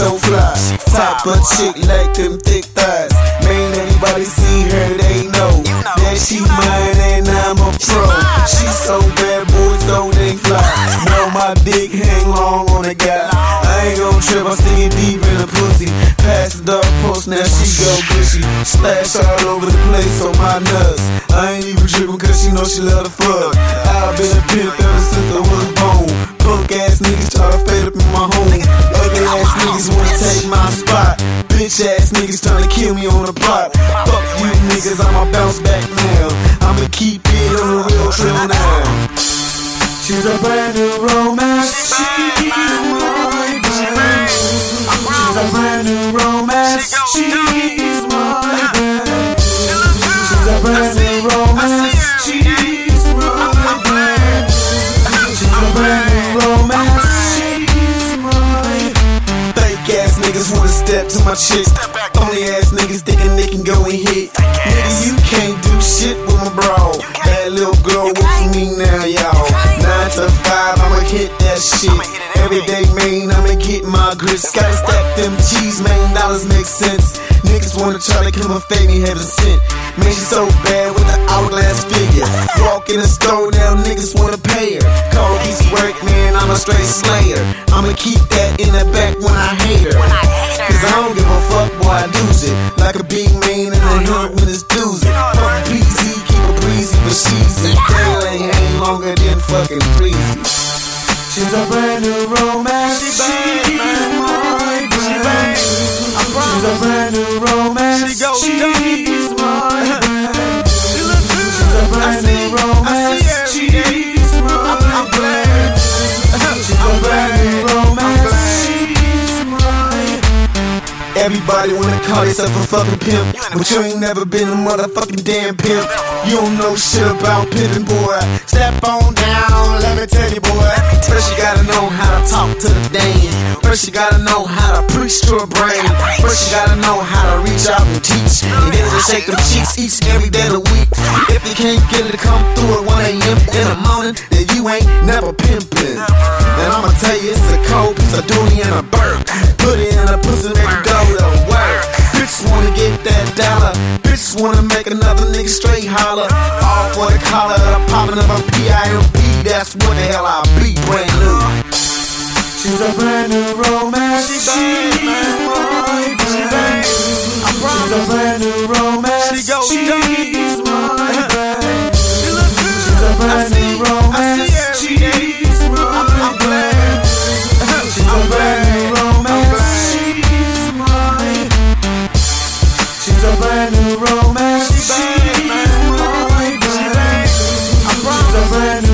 so fly. Top of chick like them thick thighs. Man, anybody see her, they know that she mine and I'm a pro. She so bad, boys don't they fly. Know my dick hang long on a guy. I ain't gon' trip, I'm sticking deep in the pussy. Pass the dog post, now she go bushy. Splash all over the place on my nuts. I trippin' cause she know she love to fuck. I've been a pimp ever since I was born. Punk ass niggas try to fade up in my home. Ugly ass niggas wanna take my spot. Bitch ass niggas tryna kill me on the block. Fuck you niggas, I'ma bounce back now. I'ma keep it on the real trail now. She's a brand new romance. She's my brand. She's a brand new romance. She's my brand. She's a brand new romance. Step to my chick. Phony ass niggas thinking they can go and hit. Nigga, you can't do shit with my bro. That little girl for me now, y'all. Nine to five, I'ma hit that shit. Every day, man, I'ma get my grits. Gotta stack them cheese, man, dollars make sense. Niggas wanna try to come and fake me heaven sent. Man, she so bad with the hourglass figure. Walk in the store now, niggas wanna pay her. Call these work, man, I'm a straight slayer. I'ma keep that in the back when I hate her. Cause I don't give a fuck, boy, I do's it. Like a big man in the hood when it's doozy. Fuck breezy, keep it breezy, but she's a girl ain't longer than fucking breezy. She's a brand new romance. She She's my brand. She's a brand new romance. She's my Everybody wanna call yourself a fucking pimp, but you ain't never been a motherfucking damn pimp. You don't know shit about pimping, boy. Step on down, let me tell you, boy. First you gotta know how to talk to the dame. First you gotta know how to preach to a brain. First you gotta know how to reach out and teach. And then to shake them cheeks each and every day of the week. If you can't get it to come through at 1 a.m. in the morning, then you ain't never pimping. And I'ma tell you, it's a cold piece of dooney and a bird. Put it in a pussy, make it go to Bitches wanna make another nigga straight holler. All for the collar, the popping up a PIMP. That's what the hell I be, brand new. She's a brand new romance. She's my brand. She's a brand new romance. She's my brand new romance. She's my brand new. She's a brand new